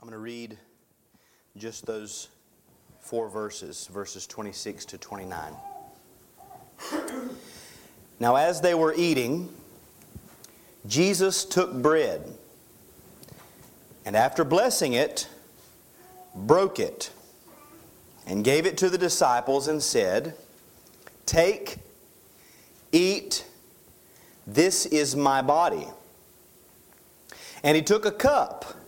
I'm going to read just those four verses, verses 26 to 29. Now, as they were eating, Jesus took bread and after blessing it, broke it and gave it to the disciples and said, Take, eat, this is my body. And he took a cup,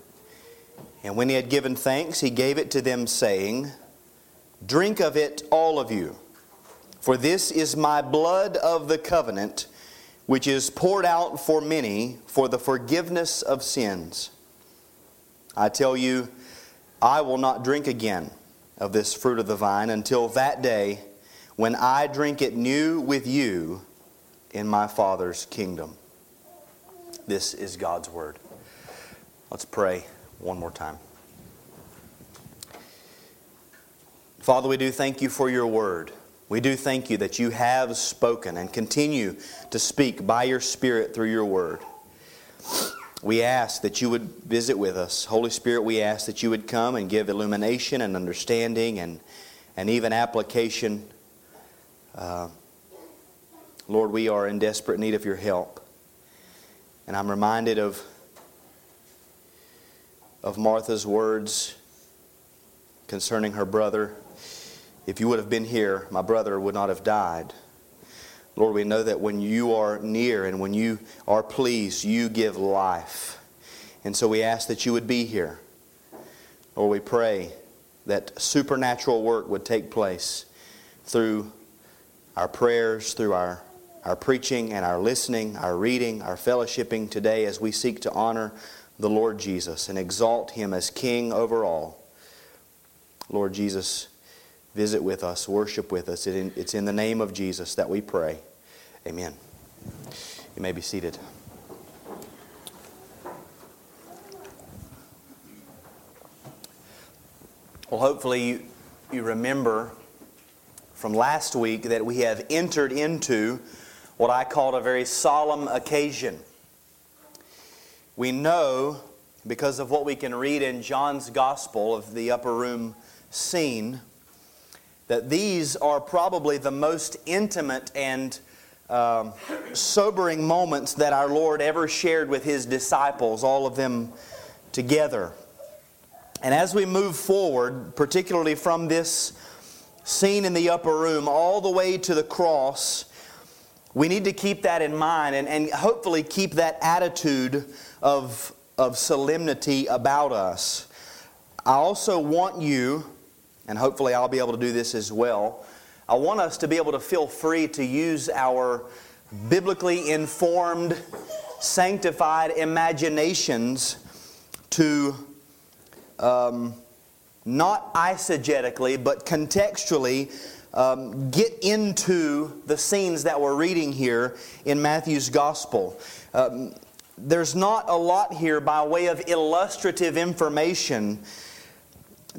and when he had given thanks, he gave it to them, saying, Drink of it, all of you, for this is my blood of the covenant, which is poured out for many for the forgiveness of sins. I tell you, I will not drink again of this fruit of the vine until that day when I drink it new with you in my Father's kingdom. This is God's word. Let's pray one more time. Father, we do thank you for your word. We do thank you that you have spoken and continue to speak by your Spirit through your word. We ask that you would visit with us. Holy Spirit, we ask that you would come and give illumination and understanding and, and even application. Uh, Lord, we are in desperate need of your help. And I'm reminded of, of Martha's words concerning her brother. If you would have been here, my brother would not have died. Lord, we know that when you are near and when you are pleased, you give life. And so we ask that you would be here. Lord, we pray that supernatural work would take place through our prayers, through our, our preaching and our listening, our reading, our fellowshipping today as we seek to honor the Lord Jesus and exalt him as King over all. Lord Jesus, visit with us, worship with us. It's in the name of Jesus that we pray. Amen. You may be seated. Well, hopefully, you, you remember from last week that we have entered into what I called a very solemn occasion. We know, because of what we can read in John's Gospel of the upper room scene, that these are probably the most intimate and um, sobering moments that our Lord ever shared with His disciples, all of them together. And as we move forward, particularly from this scene in the upper room all the way to the cross, we need to keep that in mind and, and hopefully keep that attitude of, of solemnity about us. I also want you and hopefully I'll be able to do this as well. I want us to be able to feel free to use our biblically informed, sanctified imaginations to um, not eisegetically, but contextually um, get into the scenes that we're reading here in Matthew's Gospel. Um, there's not a lot here by way of illustrative information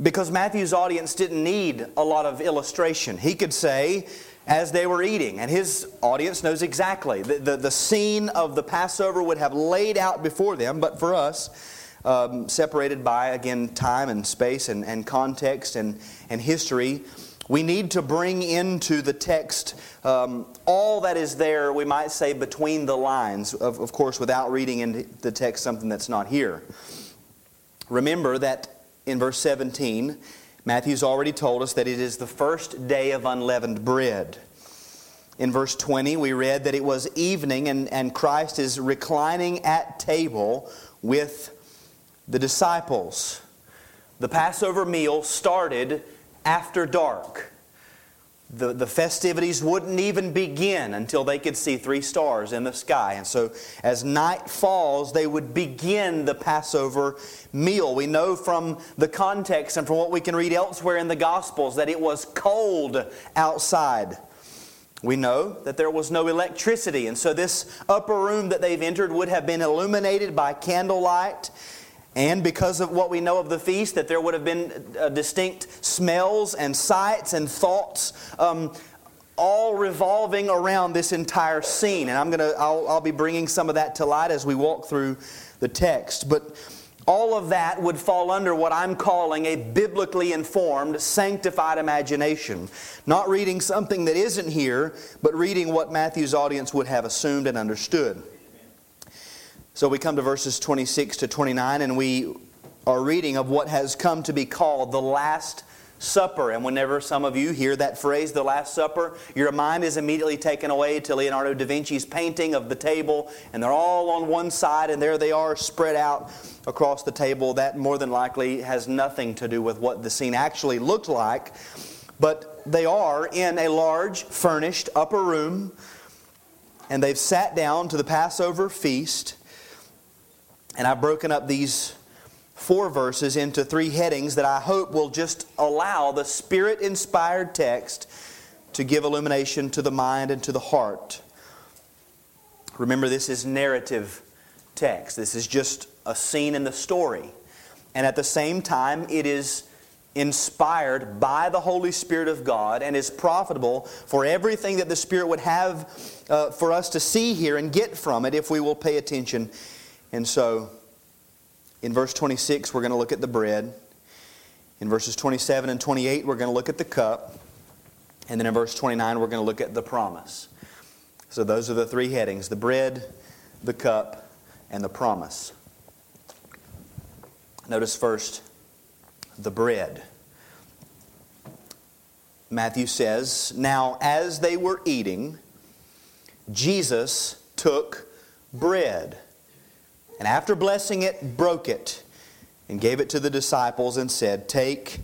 because Matthew's audience didn't need a lot of illustration. He could say, as they were eating, and his audience knows exactly. The, the, the scene of the Passover would have laid out before them, but for us, um, separated by, again, time and space and, and context and, and history, we need to bring into the text um, all that is there, we might say, between the lines, of, of course, without reading into the text something that's not here. Remember that in verse 17, Matthew's already told us that it is the first day of unleavened bread. In verse 20, we read that it was evening and, and Christ is reclining at table with the disciples. The Passover meal started after dark the, the festivities wouldn't even begin until they could see three stars in the sky. And so, as night falls, they would begin the Passover meal. We know from the context and from what we can read elsewhere in the Gospels that it was cold outside. We know that there was no electricity, and so this upper room that they've entered would have been illuminated by candlelight. And because of what we know of the feast, that there would have been uh, distinct smells and sights and thoughts, um, all revolving around this entire scene. And I'm gonna, I'll, I'll be bringing some of that to light as we walk through the text. But all of that would fall under what I'm calling a biblically informed, sanctified imagination. Not reading something that isn't here, but reading what Matthew's audience would have assumed and understood. So we come to verses 26 to 29, and we are reading of what has come to be called the Last Supper. And whenever some of you hear that phrase, the Last Supper, your mind is immediately taken away to Leonardo da Vinci's painting of the table, and they're all on one side, and there they are spread out across the table. That more than likely has nothing to do with what the scene actually looked like, but they are in a large, furnished upper room, and they've sat down to the Passover feast. And I've broken up these four verses into three headings that I hope will just allow the Spirit inspired text to give illumination to the mind and to the heart. Remember, this is narrative text. This is just a scene in the story. And at the same time, it is inspired by the Holy Spirit of God and is profitable for everything that the Spirit would have uh, for us to see here and get from it if we will pay attention. And so, in verse 26, we're going to look at the bread. In verses 27 and 28, we're going to look at the cup. And then in verse 29, we're going to look at the promise. So those are the three headings the bread, the cup, and the promise. Notice first the bread. Matthew says, Now as they were eating, Jesus took bread. And after blessing it, broke it and gave it to the disciples and said, Take,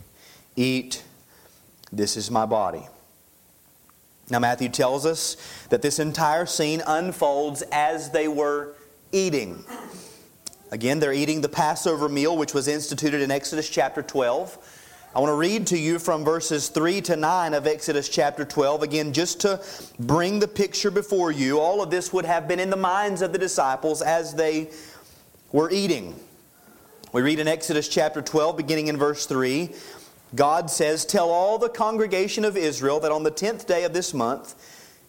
eat, this is my body. Now, Matthew tells us that this entire scene unfolds as they were eating. Again, they're eating the Passover meal, which was instituted in Exodus chapter 12. I want to read to you from verses 3 to 9 of Exodus chapter 12. Again, just to bring the picture before you. All of this would have been in the minds of the disciples as they were eating. We read in Exodus chapter 12, beginning in verse 3, God says, Tell all the congregation of Israel that on the tenth day of this month,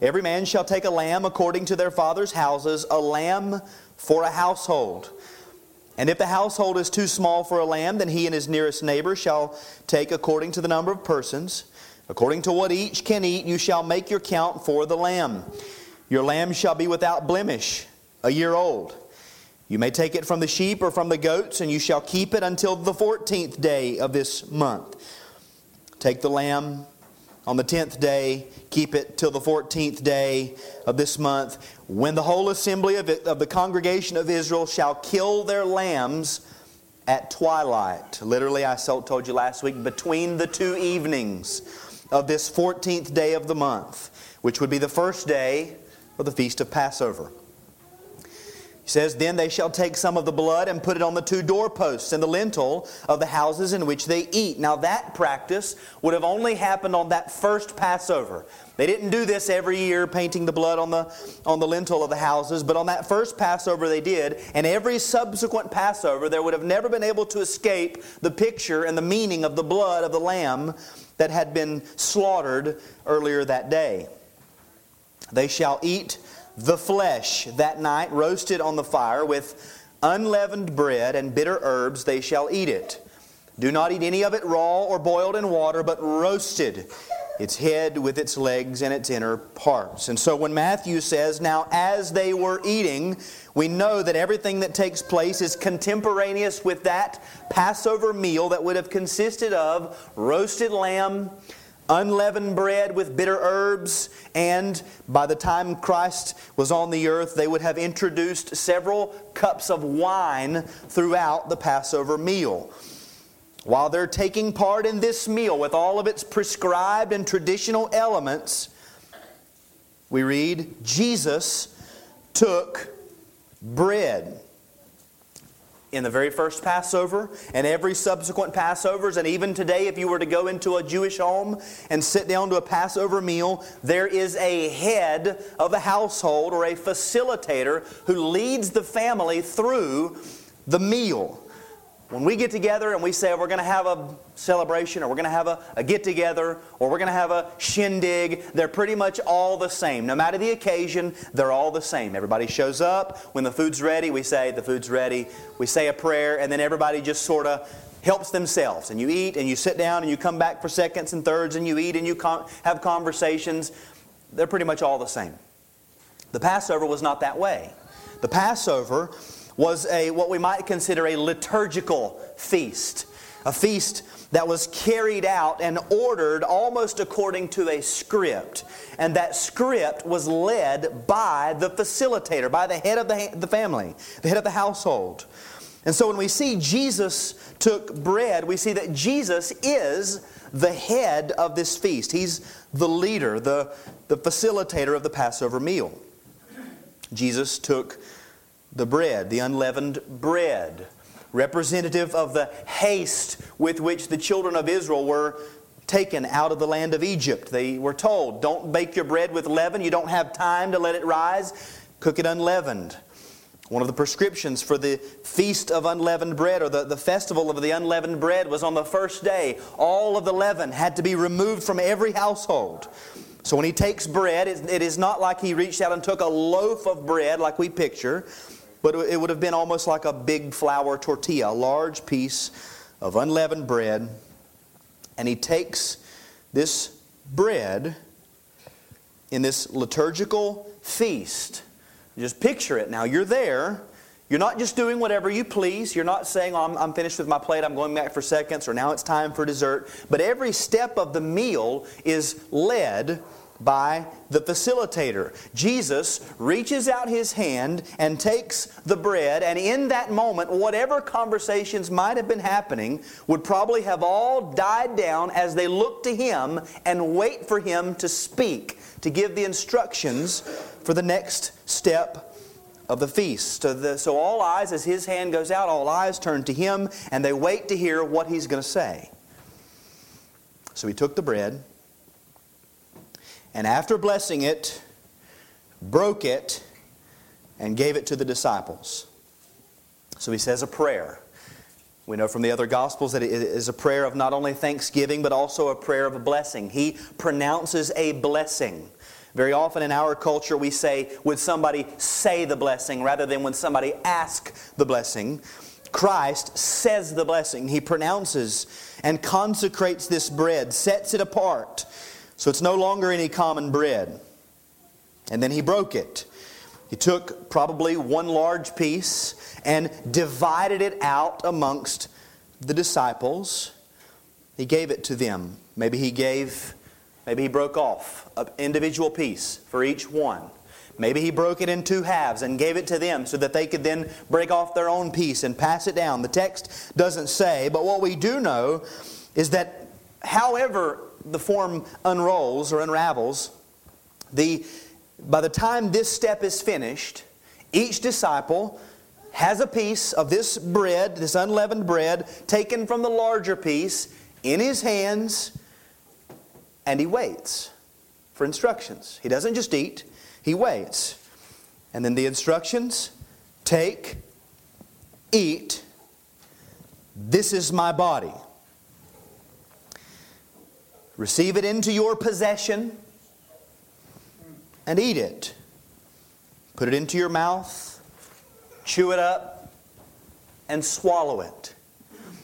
every man shall take a lamb according to their father's houses, a lamb for a household. And if the household is too small for a lamb, then he and his nearest neighbor shall take according to the number of persons. According to what each can eat, you shall make your count for the lamb. Your lamb shall be without blemish, a year old. You may take it from the sheep or from the goats, and you shall keep it until the fourteenth day of this month. Take the lamb on the tenth day, keep it till the fourteenth day of this month, when the whole assembly of, it, of the congregation of Israel shall kill their lambs at twilight. Literally, I told you last week, between the two evenings of this 14th day of the month, which would be the first day of the feast of Passover says, Then they shall take some of the blood and put it on the two doorposts and the lintel of the houses in which they eat. Now, that practice would have only happened on that first Passover. They didn't do this every year, painting the blood on the, on the lintel of the houses, but on that first Passover they did. And every subsequent Passover, there would have never been able to escape the picture and the meaning of the blood of the lamb that had been slaughtered earlier that day. They shall eat the flesh that night roasted on the fire with unleavened bread and bitter herbs, they shall eat it. Do not eat any of it raw or boiled in water, but roasted, its head with its legs and its inner parts. And so when Matthew says, Now as they were eating, we know that everything that takes place is contemporaneous with that Passover meal that would have consisted of roasted lamb unleavened bread with bitter herbs, and by the time Christ was on the earth, they would have introduced several cups of wine throughout the Passover meal. While they're taking part in this meal with all of its prescribed and traditional elements, we read, Jesus took bread in the very first Passover and every subsequent Passovers, and even today, if you were to go into a Jewish home and sit down to a Passover meal, there is a head of the household or a facilitator who leads the family through the meal. When we get together and we say we're going to have a celebration or we're going to have a, a get together or we're going to have a shindig, they're pretty much all the same. No matter the occasion, they're all the same. Everybody shows up. When the food's ready, we say, The food's ready. We say a prayer, and then everybody just sort of helps themselves. And you eat and you sit down and you come back for seconds and thirds and you eat and you con- have conversations. They're pretty much all the same. The Passover was not that way. The Passover was a what we might consider a liturgical feast, a feast that was carried out and ordered almost according to a script. And that script was led by the facilitator, by the head of the, the family, the head of the household. And so when we see Jesus took bread, we see that Jesus is the head of this feast. He's the leader, the, the facilitator of the Passover meal. Jesus took the bread, the unleavened bread, representative of the haste with which the children of Israel were taken out of the land of Egypt. They were told, Don't bake your bread with leaven, you don't have time to let it rise, cook it unleavened. One of the prescriptions for the feast of unleavened bread or the, the festival of the unleavened bread was on the first day. All of the leaven had to be removed from every household. So when he takes bread, it, it is not like he reached out and took a loaf of bread like we picture but it would have been almost like a big flour tortilla, a large piece of unleavened bread. And he takes this bread in this liturgical feast. Just picture it. Now you're there. You're not just doing whatever you please. You're not saying, oh, I'm, I'm, finished with my plate, I'm going back for seconds, or now it's time for dessert. But every step of the meal is led by the facilitator. Jesus reaches out his hand and takes the bread, and in that moment, whatever conversations might have been happening would probably have all died down as they look to him and wait for him to speak, to give the instructions for the next step of the feast. So, the, so all eyes, as his hand goes out, all eyes turn to him and they wait to hear what he's going to say. So he took the bread and after blessing it, broke it and gave it to the disciples. So he says a prayer. We know from the other Gospels that it is a prayer of not only thanksgiving, but also a prayer of a blessing. He pronounces a blessing. Very often in our culture, we say, Would somebody say the blessing rather than when somebody ask the blessing? Christ says the blessing. He pronounces and consecrates this bread, sets it apart so it's no longer any common bread. And then he broke it. He took probably one large piece and divided it out amongst the disciples. He gave it to them. Maybe he gave, maybe he broke off an individual piece for each one. Maybe he broke it in two halves and gave it to them so that they could then break off their own piece and pass it down. The text doesn't say, but what we do know is that however the form unrolls or unravels, the, by the time this step is finished, each disciple has a piece of this bread, this unleavened bread, taken from the larger piece in his hands, and he waits for instructions. He doesn't just eat, he waits. And then the instructions take, eat, this is my body. Receive it into your possession and eat it. Put it into your mouth, chew it up, and swallow it.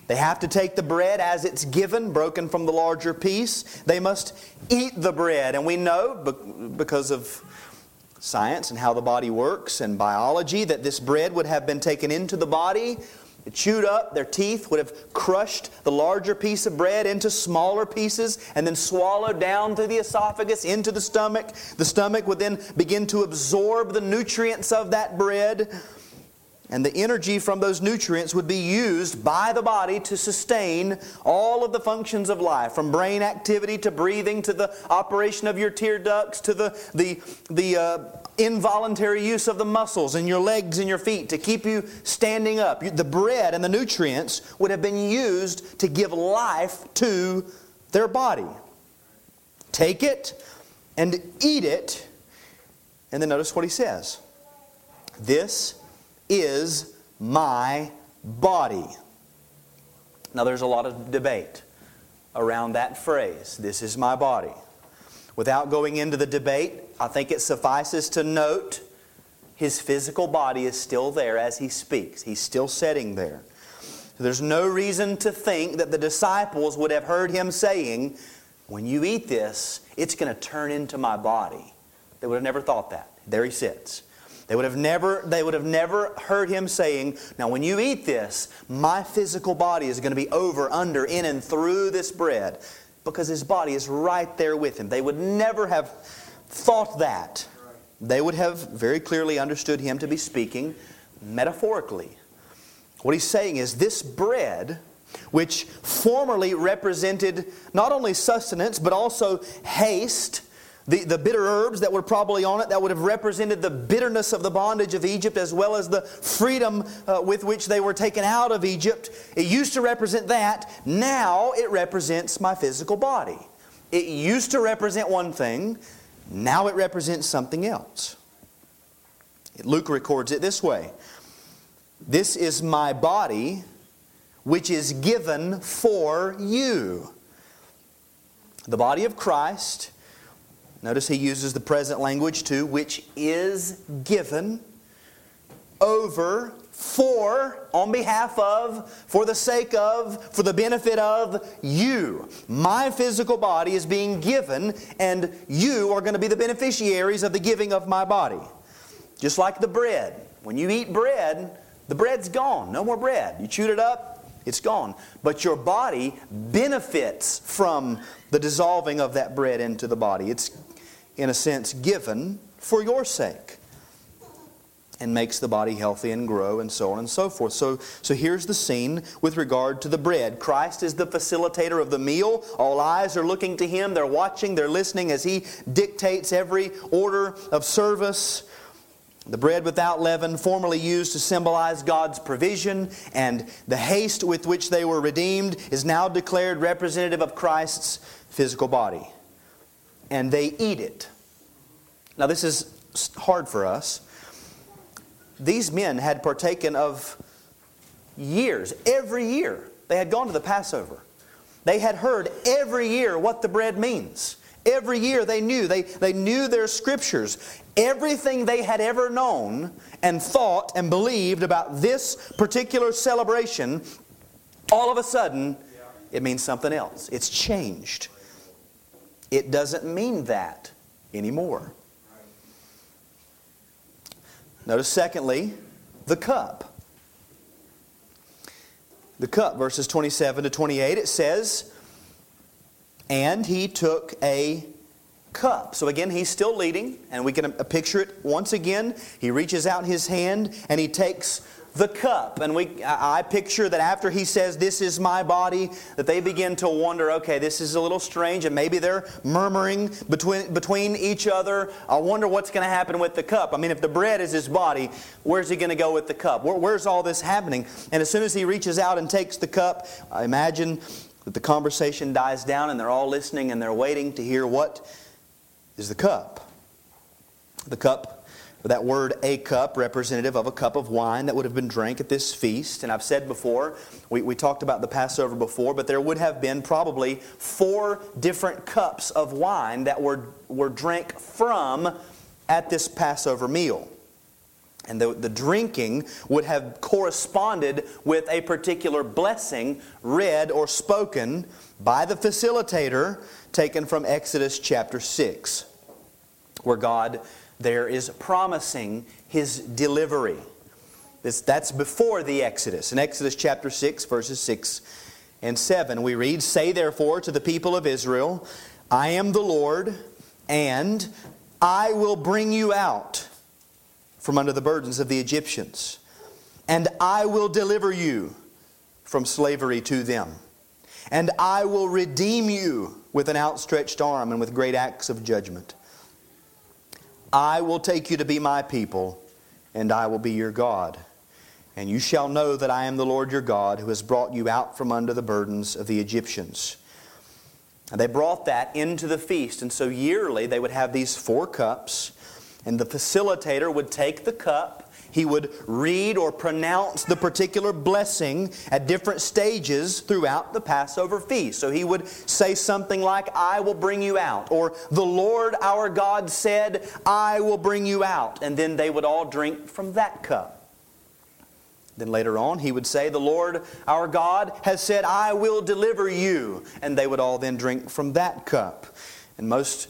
They have to take the bread as it's given, broken from the larger piece. They must eat the bread. And we know, because of science and how the body works and biology, that this bread would have been taken into the body chewed up, their teeth would have crushed the larger piece of bread into smaller pieces and then swallowed down through the esophagus into the stomach. The stomach would then begin to absorb the nutrients of that bread. And the energy from those nutrients would be used by the body to sustain all of the functions of life, from brain activity to breathing to the operation of your tear ducts to the, the, the uh, involuntary use of the muscles in your legs and your feet to keep you standing up. The bread and the nutrients would have been used to give life to their body. Take it and eat it. And then notice what he says. This is my body. Now, there's a lot of debate around that phrase, this is my body. Without going into the debate, I think it suffices to note his physical body is still there as he speaks. He's still sitting there. There's no reason to think that the disciples would have heard him saying, When you eat this, it's going to turn into my body. They would have never thought that. There he sits. They would have never, they would have never heard him saying, Now, when you eat this, my physical body is going to be over, under, in, and through this bread. Because his body is right there with him. They would never have thought that. They would have very clearly understood him to be speaking metaphorically. What he's saying is this bread, which formerly represented not only sustenance, but also haste, the, the bitter herbs that were probably on it that would have represented the bitterness of the bondage of Egypt as well as the freedom uh, with which they were taken out of Egypt. It used to represent that. Now it represents my physical body. It used to represent one thing. Now it represents something else. Luke records it this way This is my body, which is given for you. The body of Christ Notice he uses the present language too, which is given over for, on behalf of, for the sake of, for the benefit of you. My physical body is being given, and you are going to be the beneficiaries of the giving of my body. Just like the bread. When you eat bread, the bread's gone. No more bread. You chewed it up, it's gone. But your body benefits from the dissolving of that bread into the body. It's in a sense, given for your sake and makes the body healthy and grow and so on and so forth. So, so here's the scene with regard to the bread. Christ is the facilitator of the meal. All eyes are looking to him. They're watching, they're listening as he dictates every order of service. The bread without leaven, formerly used to symbolize God's provision, and the haste with which they were redeemed, is now declared representative of Christ's physical body and they eat it. Now, this is hard for us. These men had partaken of years, every year, they had gone to the Passover. They had heard every year what the bread means. Every year they knew. They, they knew their scriptures. Everything they had ever known and thought and believed about this particular celebration, all of a sudden, it means something else. It's changed it doesn't mean that anymore. Notice, secondly, the cup. The cup, verses 27 to 28, it says, And he took a cup. So again, he's still leading, and we can picture it once again. He reaches out his hand and he takes the cup. And we, I picture that after he says, This is my body, that they begin to wonder, okay, this is a little strange, and maybe they're murmuring between, between each other. I wonder what's going to happen with the cup. I mean, if the bread is his body, where's he going to go with the cup? Where, where's all this happening? And as soon as he reaches out and takes the cup, I imagine that the conversation dies down and they're all listening and they're waiting to hear what is the cup. The cup that word a cup, representative of a cup of wine that would have been drank at this feast. And I've said before, we, we talked about the Passover before, but there would have been probably four different cups of wine that were, were drank from at this Passover meal. And the, the drinking would have corresponded with a particular blessing read or spoken by the facilitator taken from Exodus chapter 6, where God there is promising his delivery. This, that's before the Exodus. In Exodus chapter 6, verses 6 and 7, we read, Say therefore to the people of Israel, I am the Lord, and I will bring you out from under the burdens of the Egyptians, and I will deliver you from slavery to them. And I will redeem you with an outstretched arm and with great acts of judgment. I will take you to be my people, and I will be your God. And you shall know that I am the Lord your God, who has brought you out from under the burdens of the Egyptians. And they brought that into the feast. And so yearly they would have these four cups, and the facilitator would take the cup he would read or pronounce the particular blessing at different stages throughout the Passover feast. So he would say something like, I will bring you out, or the Lord our God said, I will bring you out. And then they would all drink from that cup. Then later on, he would say, The Lord our God has said, I will deliver you. And they would all then drink from that cup. And most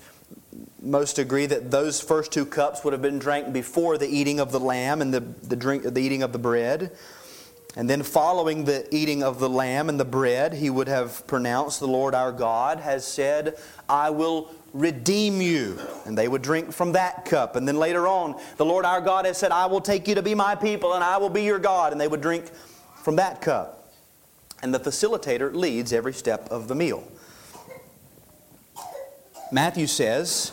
most agree that those first two cups would have been drank before the eating of the lamb and the, the, drink, the eating of the bread. And then, following the eating of the lamb and the bread, he would have pronounced, The Lord our God has said, I will redeem you. And they would drink from that cup. And then later on, the Lord our God has said, I will take you to be my people and I will be your God. And they would drink from that cup. And the facilitator leads every step of the meal. Matthew says,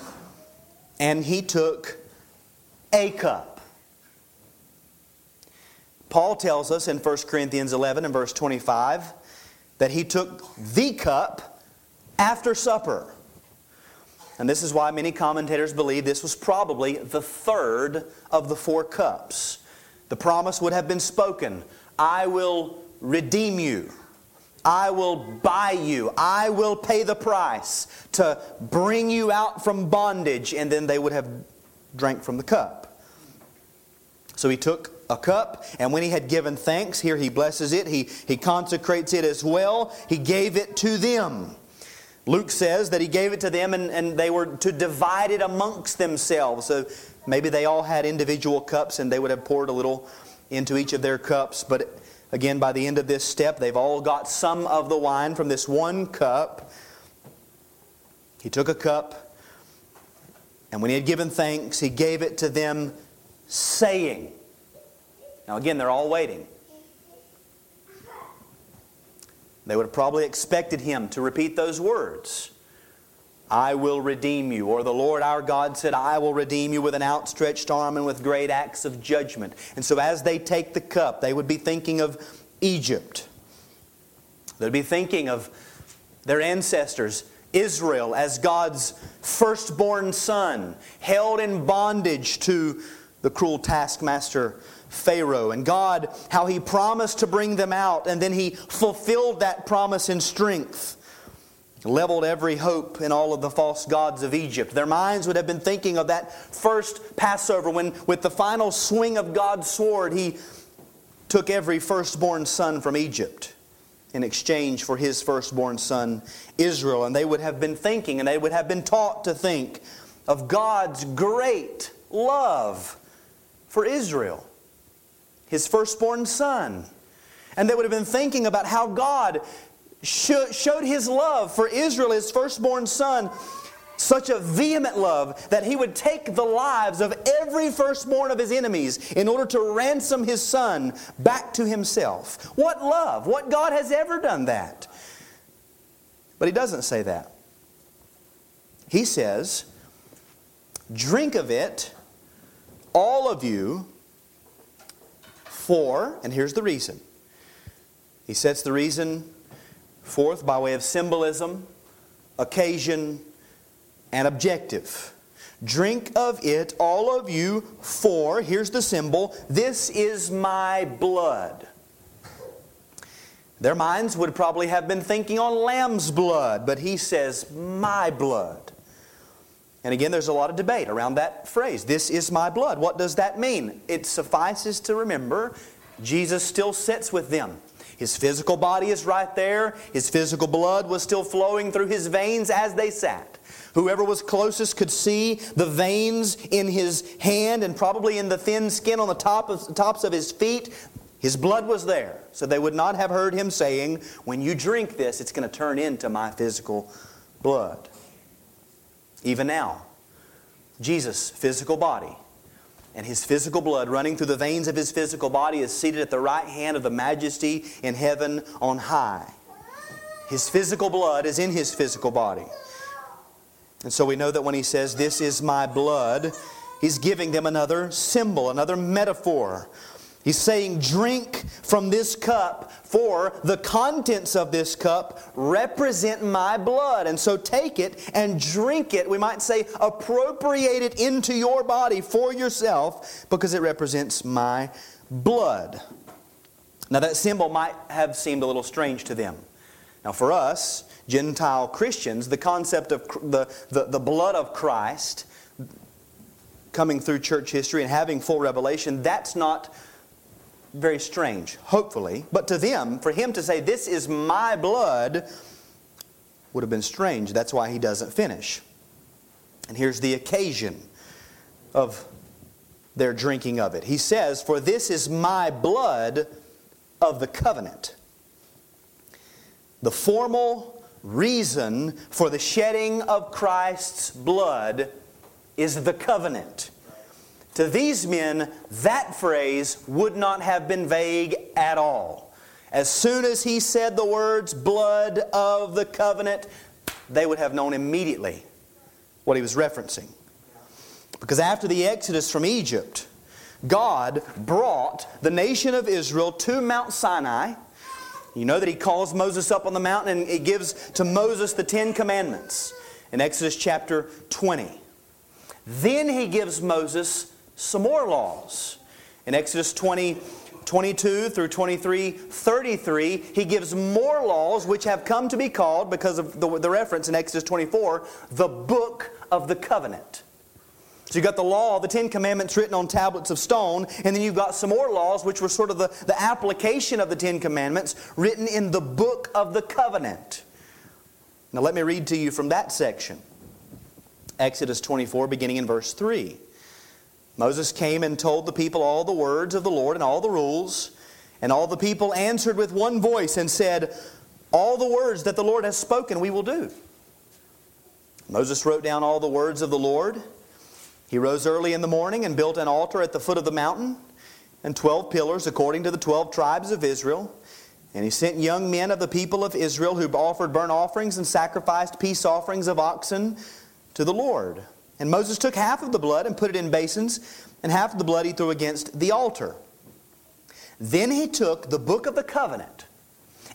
and he took a cup. Paul tells us in 1 Corinthians 11 and verse 25 that he took the cup after supper. And this is why many commentators believe this was probably the third of the four cups. The promise would have been spoken I will redeem you. I will buy you. I will pay the price to bring you out from bondage. And then they would have drank from the cup. So he took a cup, and when he had given thanks, here he blesses it, he, he consecrates it as well. He gave it to them. Luke says that he gave it to them and, and they were to divide it amongst themselves. So maybe they all had individual cups and they would have poured a little into each of their cups, but Again, by the end of this step, they've all got some of the wine from this one cup. He took a cup, and when he had given thanks, he gave it to them, saying, Now, again, they're all waiting. They would have probably expected him to repeat those words. I will redeem you. Or the Lord our God said, I will redeem you with an outstretched arm and with great acts of judgment. And so as they take the cup, they would be thinking of Egypt. They'd be thinking of their ancestors, Israel, as God's firstborn son, held in bondage to the cruel taskmaster Pharaoh. And God, how He promised to bring them out, and then He fulfilled that promise in strength leveled every hope in all of the false gods of Egypt. Their minds would have been thinking of that first Passover when, with the final swing of God's sword, He took every firstborn son from Egypt in exchange for His firstborn son, Israel. And they would have been thinking, and they would have been taught to think of God's great love for Israel, His firstborn son. And they would have been thinking about how God showed his love for Israel, his firstborn son, such a vehement love that he would take the lives of every firstborn of his enemies in order to ransom his son back to himself. What love? What God has ever done that? But he doesn't say that. He says, Drink of it, all of you, for, and here's the reason. He sets the reason Forth, by way of symbolism, occasion, and objective. Drink of it, all of you, for, here's the symbol, this is my blood. Their minds would probably have been thinking on lamb's blood, but he says, my blood. And again, there's a lot of debate around that phrase. This is my blood. What does that mean? It suffices to remember Jesus still sits with them. His physical body is right there. His physical blood was still flowing through his veins as they sat. Whoever was closest could see the veins in his hand and probably in the thin skin on the top of, tops of his feet. His blood was there. So they would not have heard him saying, When you drink this, it's going to turn into my physical blood. Even now, Jesus' physical body and his physical blood running through the veins of his physical body is seated at the right hand of the majesty in heaven on high. His physical blood is in his physical body. And so we know that when he says, This is my blood, he's giving them another symbol, another metaphor. He's saying, Drink from this cup, for the contents of this cup represent my blood. And so take it and drink it. We might say, appropriate it into your body for yourself, because it represents my blood. Now, that symbol might have seemed a little strange to them. Now, for us, Gentile Christians, the concept of the, the, the blood of Christ coming through church history and having full revelation, that's not very strange, hopefully. But to them, for him to say, This is my blood, would have been strange. That's why he doesn't finish. And here's the occasion of their drinking of it. He says, For this is my blood of the covenant. The formal reason for the shedding of Christ's blood is the covenant. To these men, that phrase would not have been vague at all. As soon as he said the words, blood of the covenant, they would have known immediately what he was referencing. Because after the exodus from Egypt, God brought the nation of Israel to Mount Sinai. You know that he calls Moses up on the mountain and he gives to Moses the Ten Commandments in Exodus chapter 20. Then he gives Moses some more laws. In Exodus 20, 22 through 23, 33, he gives more laws which have come to be called, because of the, the reference in Exodus 24, the book of the covenant. So you've got the law, the Ten Commandments written on tablets of stone, and then you've got some more laws, which were sort of the, the application of the Ten Commandments, written in the book of the covenant. Now let me read to you from that section. Exodus 24, beginning in verse 3. Moses came and told the people all the words of the Lord and all the rules. And all the people answered with one voice and said, All the words that the Lord has spoken, we will do. Moses wrote down all the words of the Lord. He rose early in the morning and built an altar at the foot of the mountain and twelve pillars according to the twelve tribes of Israel. And he sent young men of the people of Israel who offered burnt offerings and sacrificed peace offerings of oxen to the Lord. And Moses took half of the blood and put it in basins, and half of the blood he threw against the altar. Then he took the book of the covenant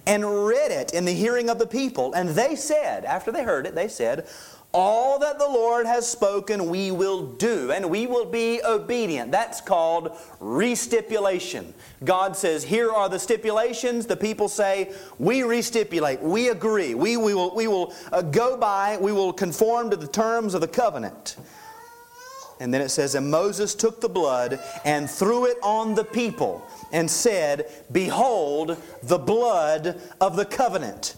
and read it in the hearing of the people. And they said, after they heard it, they said, all that the Lord has spoken, we will do, and we will be obedient. That's called restipulation. God says, Here are the stipulations. The people say, We restipulate, we agree, we, we will, we will uh, go by, we will conform to the terms of the covenant. And then it says, And Moses took the blood and threw it on the people and said, Behold the blood of the covenant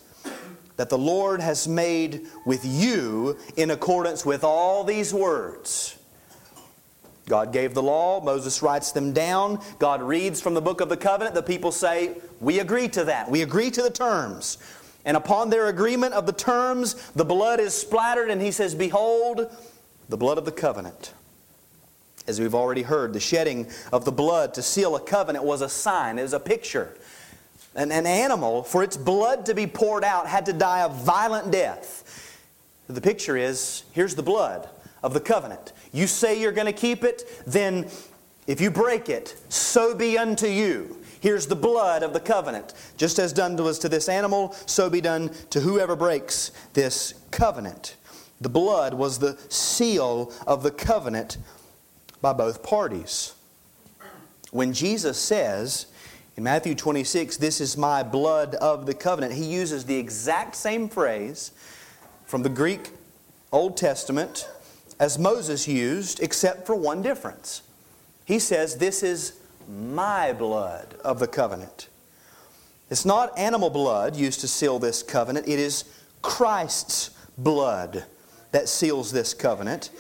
that the Lord has made with you in accordance with all these words. God gave the law, Moses writes them down, God reads from the book of the covenant, the people say, We agree to that, we agree to the terms. And upon their agreement of the terms, the blood is splattered, and he says, Behold, the blood of the covenant. As we've already heard, the shedding of the blood to seal a covenant was a sign, it was a picture. An, an animal, for its blood to be poured out, had to die a violent death. The picture is here's the blood of the covenant. You say you're going to keep it, then if you break it, so be unto you. Here's the blood of the covenant. Just as done was to this animal, so be done to whoever breaks this covenant. The blood was the seal of the covenant by both parties. When Jesus says, in Matthew 26, this is my blood of the covenant. He uses the exact same phrase from the Greek Old Testament as Moses used, except for one difference. He says, This is my blood of the covenant. It's not animal blood used to seal this covenant, it is Christ's blood that seals this covenant.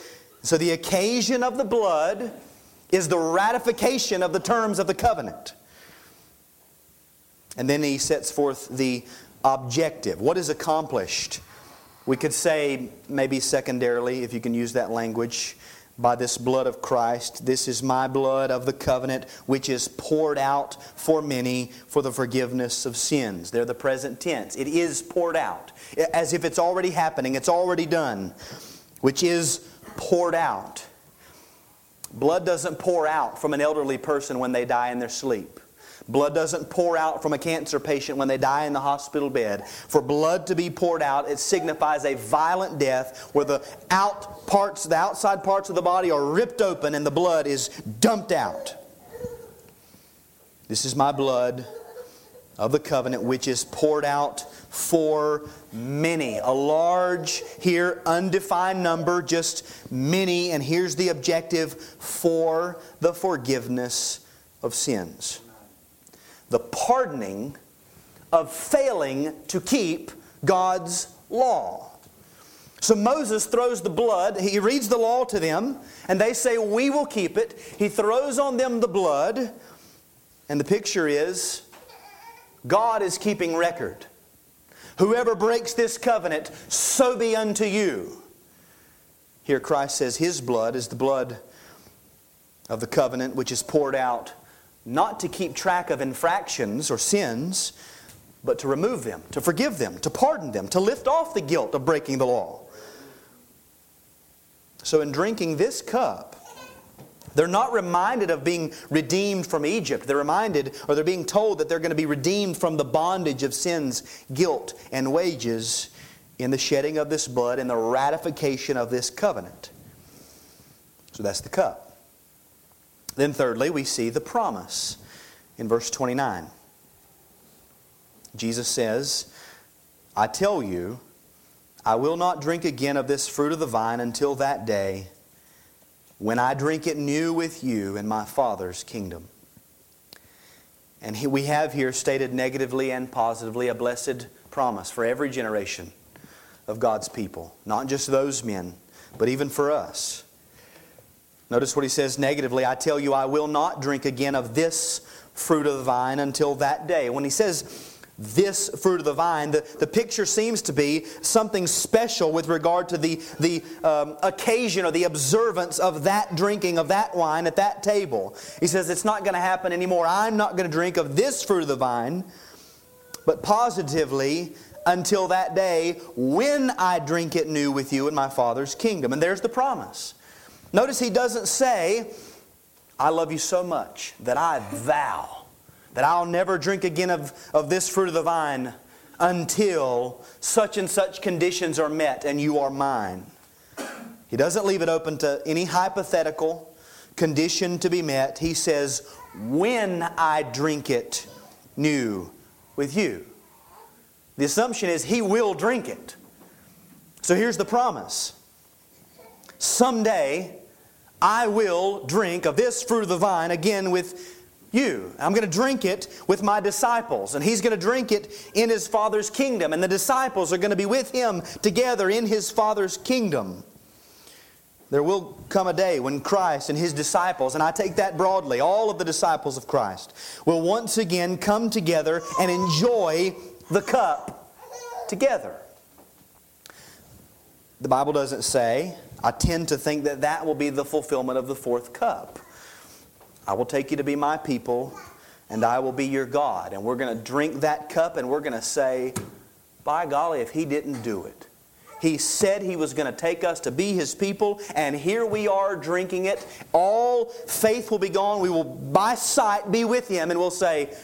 So the occasion of the blood is the ratification of the terms of the covenant. And then he sets forth the objective. What is accomplished? We could say, maybe secondarily, if you can use that language, by this blood of Christ. This is my blood of the covenant, which is poured out for many for the forgiveness of sins. They're the present tense. It is poured out, as if it's already happening, it's already done, which is poured out. Blood doesn't pour out from an elderly person when they die in their sleep. Blood doesn't pour out from a cancer patient when they die in the hospital bed. For blood to be poured out, it signifies a violent death where the out parts, the outside parts of the body are ripped open and the blood is dumped out. This is my blood of the covenant which is poured out for many. A large, here, undefined number, just many. And here's the objective for the forgiveness of sins the pardoning of failing to keep God's law. So Moses throws the blood, he reads the law to them, and they say, We will keep it. He throws on them the blood, and the picture is God is keeping record. Whoever breaks this covenant, so be unto you. Here Christ says his blood is the blood of the covenant which is poured out not to keep track of infractions or sins, but to remove them, to forgive them, to pardon them, to lift off the guilt of breaking the law. So, in drinking this cup, they're not reminded of being redeemed from Egypt. They're reminded, or they're being told that they're going to be redeemed from the bondage of sin's guilt and wages in the shedding of this blood and the ratification of this covenant. So that's the cup. Then, thirdly, we see the promise in verse 29. Jesus says, I tell you, I will not drink again of this fruit of the vine until that day when I drink it new with you in my Father's kingdom. And we have here stated negatively and positively a blessed promise for every generation of God's people, not just those men, but even for us. Notice what he says negatively I tell you, I will not drink again of this fruit of the vine until that day. When he says this fruit of the vine, the, the picture seems to be something special with regard to the, the um, occasion or the observance of that drinking of that wine at that table. He says, It's not going to happen anymore. I'm not going to drink of this fruit of the vine, but positively, until that day when I drink it new with you in my Father's kingdom. And there's the promise. Notice he doesn't say, I love you so much that I vow that I'll never drink again of, of this fruit of the vine until such and such conditions are met and you are mine. He doesn't leave it open to any hypothetical condition to be met. He says, When I drink it new with you. The assumption is he will drink it. So here's the promise. Someday, I will drink of this fruit of the vine again with you. I'm going to drink it with my disciples, and he's going to drink it in his Father's kingdom, and the disciples are going to be with him together in his Father's kingdom. There will come a day when Christ and his disciples, and I take that broadly, all of the disciples of Christ, will once again come together and enjoy the cup together. The Bible doesn't say, I tend to think that that will be the fulfillment of the fourth cup. I will take you to be my people, and I will be your God. And we're going to drink that cup, and we're going to say, by golly, if he didn't do it. He said he was going to take us to be his people, and here we are drinking it. All faith will be gone. We will, by sight, be with him, and we'll say,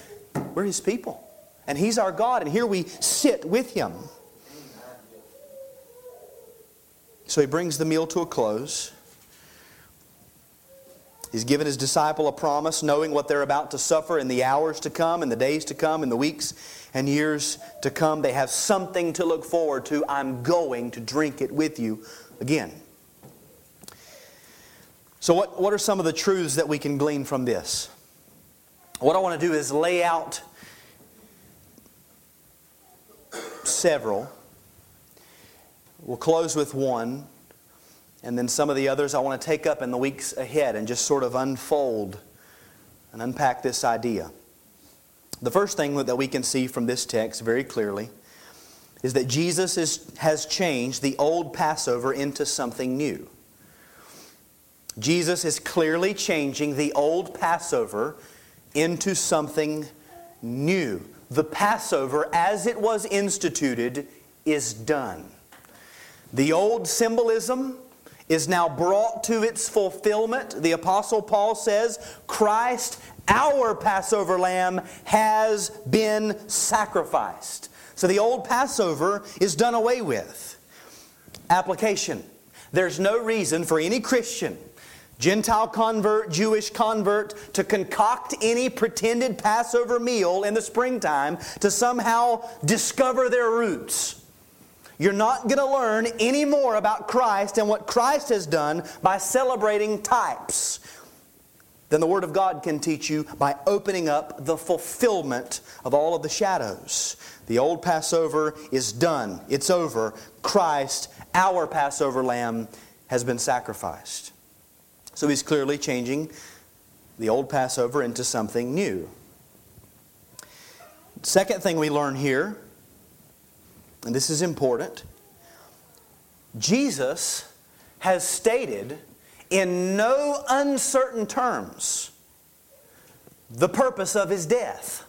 We're his people. And he's our God, and here we sit with him. So he brings the meal to a close. He's given his disciple a promise, knowing what they're about to suffer in the hours to come, in the days to come, in the weeks and years to come. They have something to look forward to. I'm going to drink it with you again. So, what, what are some of the truths that we can glean from this? What I want to do is lay out several We'll close with one, and then some of the others I want to take up in the weeks ahead and just sort of unfold and unpack this idea. The first thing that we can see from this text very clearly is that Jesus is, has changed the old Passover into something new. Jesus is clearly changing the old Passover into something new. The Passover, as it was instituted, is done. The old symbolism is now brought to its fulfillment. The Apostle Paul says, Christ, our Passover lamb, has been sacrificed. So the old Passover is done away with. Application There's no reason for any Christian Gentile convert, Jewish convert, to concoct any pretended Passover meal in the springtime to somehow discover their roots. You're not going to learn any more about Christ and what Christ has done by celebrating types than the Word of God can teach you by opening up the fulfillment of all of the shadows. The old Passover is done, it's over. Christ, our Passover lamb, has been sacrificed. So he's clearly changing the old Passover into something new. Second thing we learn here, and this is important, Jesus has stated in no uncertain terms the purpose of his death.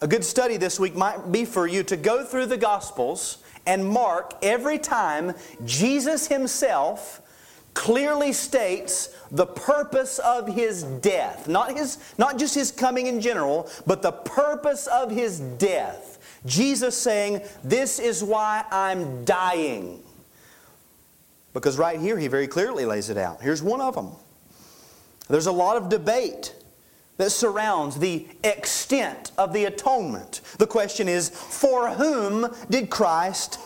A good study this week might be for you to go through the Gospels and mark every time Jesus himself clearly states the purpose of his death. Not, his, not just his coming in general, but the purpose of his death. Jesus saying, This is why I'm dying. Because right here, he very clearly lays it out. Here's one of them. There's a lot of debate that surrounds the extent of the atonement. The question is, for whom did Christ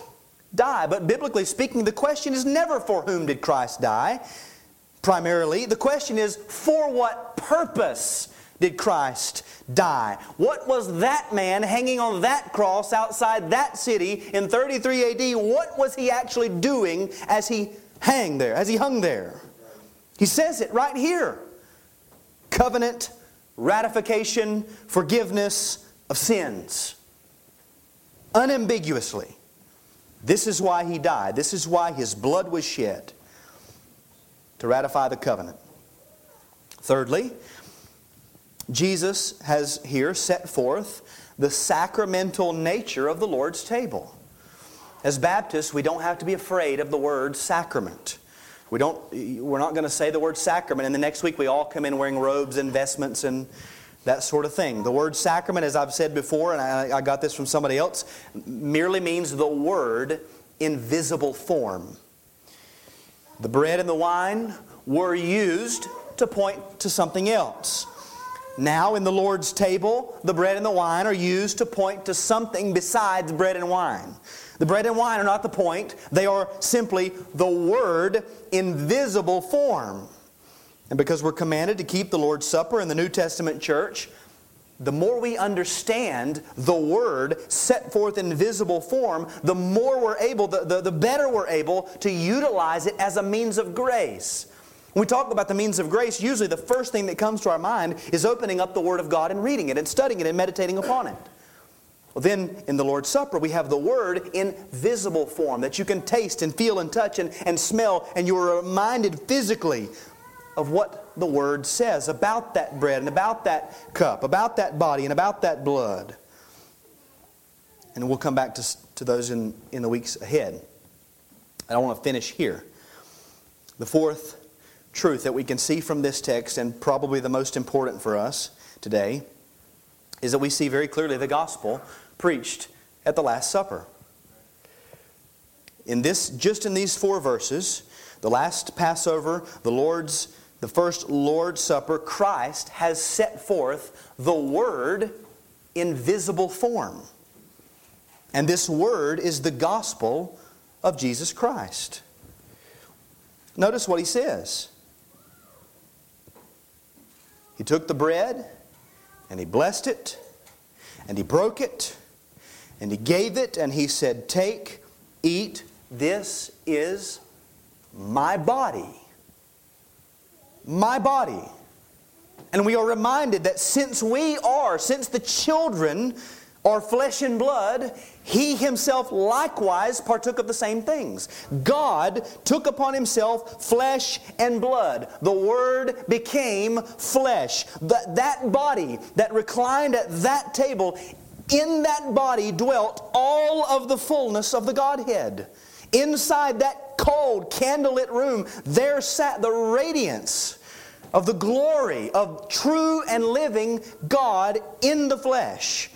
die. But biblically speaking, the question is never for whom did Christ die? Primarily, the question is for what purpose did Christ die? What was that man hanging on that cross outside that city in 33 AD? What was he actually doing as he hung there, as he hung there? He says it right here. Covenant, ratification, forgiveness of sins. Unambiguously. This is why he died. This is why his blood was shed to ratify the covenant. Thirdly, Jesus has here set forth the sacramental nature of the Lord's table. As Baptists, we don't have to be afraid of the word sacrament. We don't, we're not going to say the word sacrament, and the next week we all come in wearing robes and vestments and that sort of thing. The word sacrament, as I've said before, and I, I got this from somebody else, merely means the word in visible form. The bread and the wine were used to point to something else. Now, in the Lord's table, the bread and the wine are used to point to something besides bread and wine. The bread and wine are not the point, they are simply the Word in visible form. And because we're commanded to keep the Lord's Supper in the New Testament church, the more we understand the Word set forth in visible form, the more we're able, the, the, the, better we're able to utilize it as a means of grace. When we talk about the means of grace, usually the first thing that comes to our mind is opening up the Word of God and reading it and studying it and meditating upon it. Well, then in the Lord's Supper, we have the Word in visible form that you can taste and feel and touch and, and smell, and you are reminded physically of what the Word says about that bread and about that cup, about that body and about that blood. And we'll come back to, to those in, in the weeks ahead. I want to finish here. The fourth truth that we can see from this text, and probably the most important for us today, is that we see very clearly the gospel preached at the Last Supper. In this, just in these four verses, the last Passover, the Lord's the first Lord's Supper, Christ has set forth the Word in visible form. And this Word is the gospel of Jesus Christ. Notice what he says. Took the bread and he blessed it and he broke it and he gave it and he said, Take, eat, this is my body my body. And we are reminded that since we are, since the children are flesh and blood, he himself likewise partook of the same things. God took upon himself flesh and blood. The Word became flesh. That, that body that reclined at that table, in that body dwelt all of the fullness of the Godhead. Inside that cold, candlelit room, there sat the radiance of the glory of true and living God in the flesh.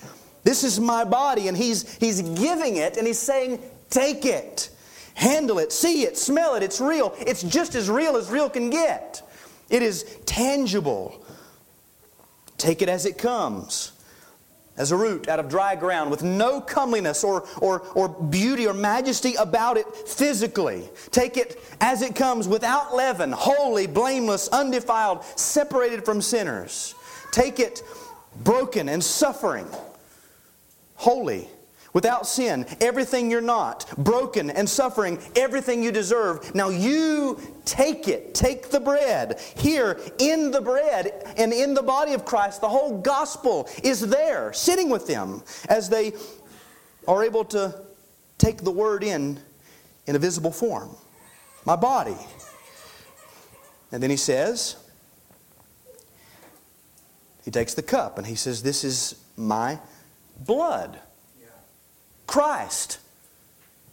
This is my body, and he's, he's giving it, and he's saying, Take it, handle it, see it, smell it. It's real. It's just as real as real can get. It is tangible. Take it as it comes as a root out of dry ground with no comeliness or, or, or beauty or majesty about it physically. Take it as it comes without leaven, holy, blameless, undefiled, separated from sinners. Take it broken and suffering, holy, without sin, everything you're not, broken and suffering, everything you deserve. Now you take it, take the bread. Here, in the bread and in the body of Christ, the whole gospel is there, sitting with them as they are able to take the word in in a visible form. My body. And then he says, he takes the cup and he says, This is my blood. Christ.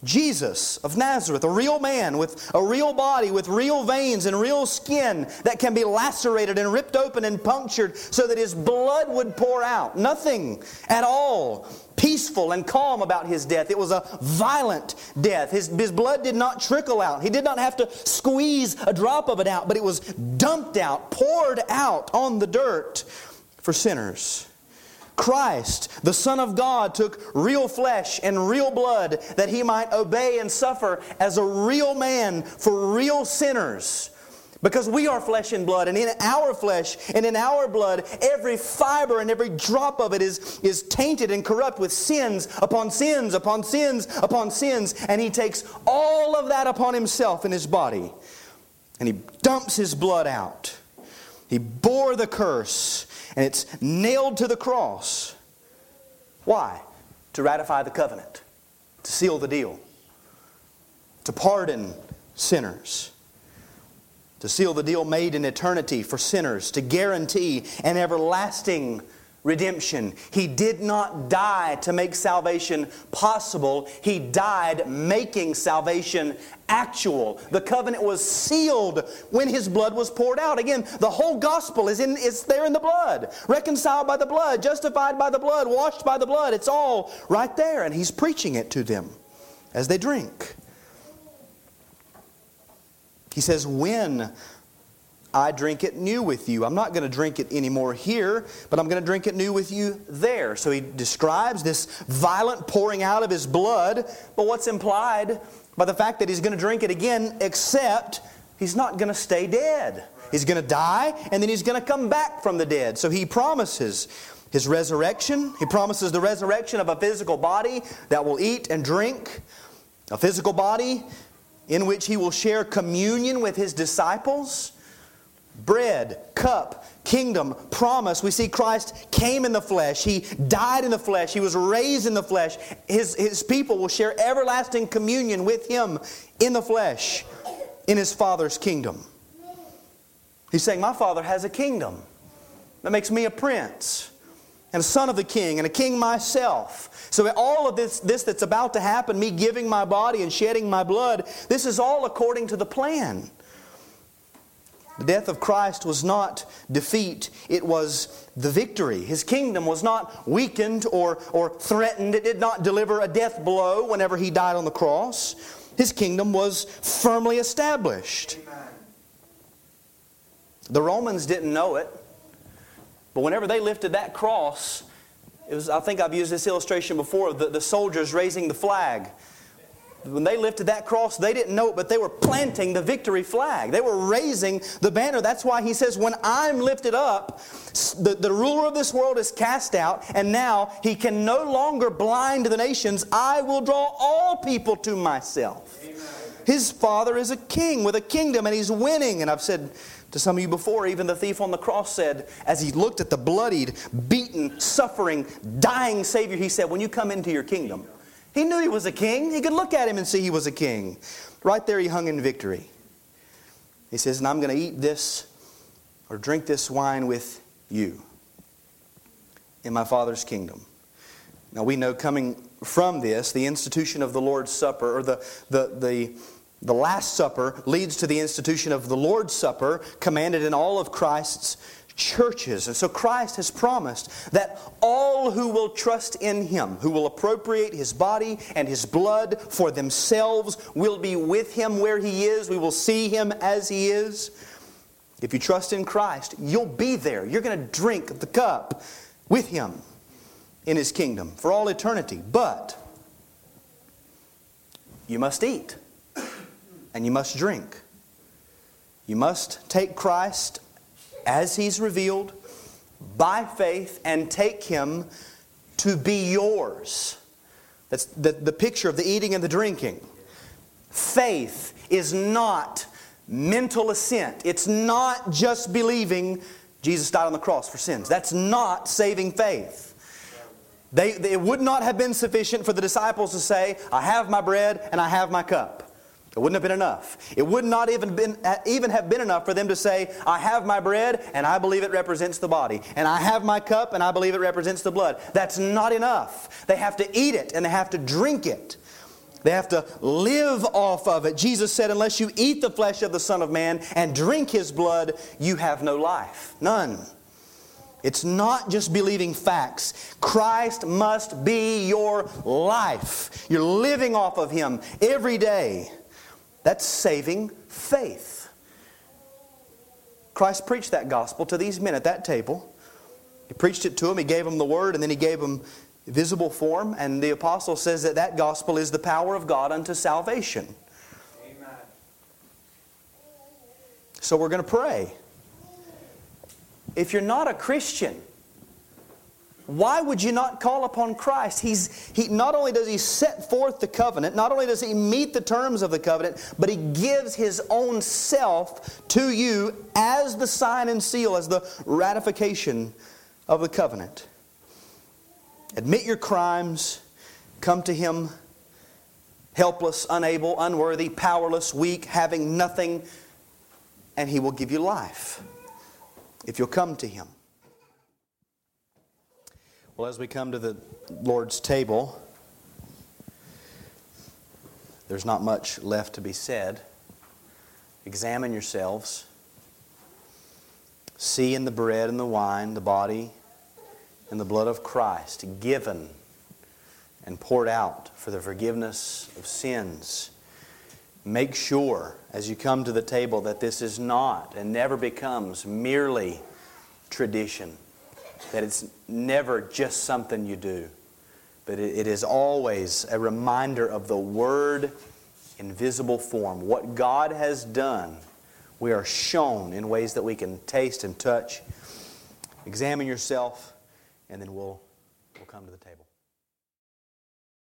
Jesus of Nazareth, a real man with a real body, with real veins and real skin that can be lacerated and ripped open and punctured so that his blood would pour out. Nothing at all peaceful and calm about his death. It was a violent death. His, his blood did not trickle out. He did not have to squeeze a drop of it out, but it was dumped out, poured out on the dirt for sinners. Christ, the Son of God, took real flesh and real blood that he might obey and suffer as a real man for real sinners. Because we are flesh and blood, and in our flesh and in our blood, every fiber and every drop of it is, is tainted and corrupt with sins upon sins upon sins upon sins. And he takes all of that upon himself in his body, and he dumps his blood out. He bore the curse and it's nailed to the cross. Why? To ratify the covenant, to seal the deal, to pardon sinners, to seal the deal made in eternity for sinners, to guarantee an everlasting redemption. He did not die to make salvation possible, He died making salvation actual. The covenant was sealed when His blood was poured out. Again, the whole gospel is, in, is there in the blood. Reconciled by the blood, justified by the blood, washed by the blood. It's all right there, and He's preaching it to them as they drink. He says, When I drink it new with you. I'm not going to drink it anymore here, but I'm going to drink it new with you there. So he describes this violent pouring out of his blood, but what's implied by the fact that he's going to drink it again, except he's not going to stay dead. He's going to die, and then he's going to come back from the dead. So he promises his resurrection. He promises the resurrection of a physical body that will eat and drink, a physical body in which he will share communion with his disciples bread, cup, kingdom, promise. We see Christ came in the flesh. He died in the flesh. He was raised in the flesh. His, his people will share everlasting communion with Him in the flesh in His Father's kingdom. He's saying, My Father has a kingdom that makes me a prince and a son of the king and a king myself. So all of this, this that's about to happen, me giving my body and shedding my blood, this is all according to the plan. The death of Christ was not defeat, it was the victory. His kingdom was not weakened or, or threatened, it did not deliver a death blow whenever he died on the cross. His kingdom was firmly established. The Romans didn't know it, but whenever they lifted that cross, it was, I think I've used this illustration before, the, the soldiers raising the flag when they lifted that cross, they didn't know it, but they were planting the victory flag. They were raising the banner. That's why he says, When I'm lifted up, the, the ruler of this world is cast out, and now he can no longer blind the nations. I will draw all people to myself. Amen. His father is a king with a kingdom, and he's winning. And I've said, to some of you before, even the thief on the cross said, as he looked at the bloodied, beaten, suffering, dying Savior, he said, When you come into your kingdom, he knew he was a king. He could look at him and see he was a king. Right there, he hung in victory. He says, And I'm going to eat this or drink this wine with you in my Father's kingdom. Now we know coming from this, the institution of the Lord's Supper, or the, the, the, the Last Supper, leads to the institution of the Lord's Supper, commanded in all of Christ's churches. And so Christ has promised that all who will trust in Him, who will appropriate His body and His blood for themselves, will be with Him where He is. We will see Him as He is. If you trust in Christ, you'll be there. You're going to drink the cup with Him in His kingdom for all eternity. But you must eat and you must drink. You must take Christ as He's revealed by faith and take Him to be yours. That's the, the picture of the eating and the drinking. Faith is not mental assent, it's not just believing Jesus died on the cross for sins. That's not saving faith. They, they, it would not have been sufficient for the disciples to say, I have my bread and I have my cup. It wouldn't have been enough. It would not even, been, even have been enough for them to say, I have my bread and I believe it represents the body. And I have my cup and I believe it represents the blood. That's not enough. They have to eat it and they have to drink it. They have to live off of it. Jesus said, Unless you eat the flesh of the Son of Man and drink his blood, you have no life. None. It's not just believing facts. Christ must be your life. You're living off of him every day. That's saving faith. Christ preached that gospel to these men at that table. He preached it to them, he gave them the word, and then he gave them visible form. And the apostle says that that gospel is the power of God unto salvation. Amen. So we're going to pray. If you're not a Christian, why would you not call upon Christ? He's, he, not only does he set forth the covenant, not only does he meet the terms of the covenant, but he gives his own self to you as the sign and seal, as the ratification of the covenant. Admit your crimes, come to him helpless, unable, unworthy, powerless, weak, having nothing, and he will give you life if you'll come to him. Well, as we come to the Lord's table, there's not much left to be said. Examine yourselves. See in the bread and the wine the body and the blood of Christ given and poured out for the forgiveness of sins. Make sure as you come to the table that this is not and never becomes merely tradition that it's never just something you do, but it, it is always a reminder of the Word in visible form. What God has done, we are shown in ways that we can taste and touch. Examine yourself, and then we'll, we'll come to the table.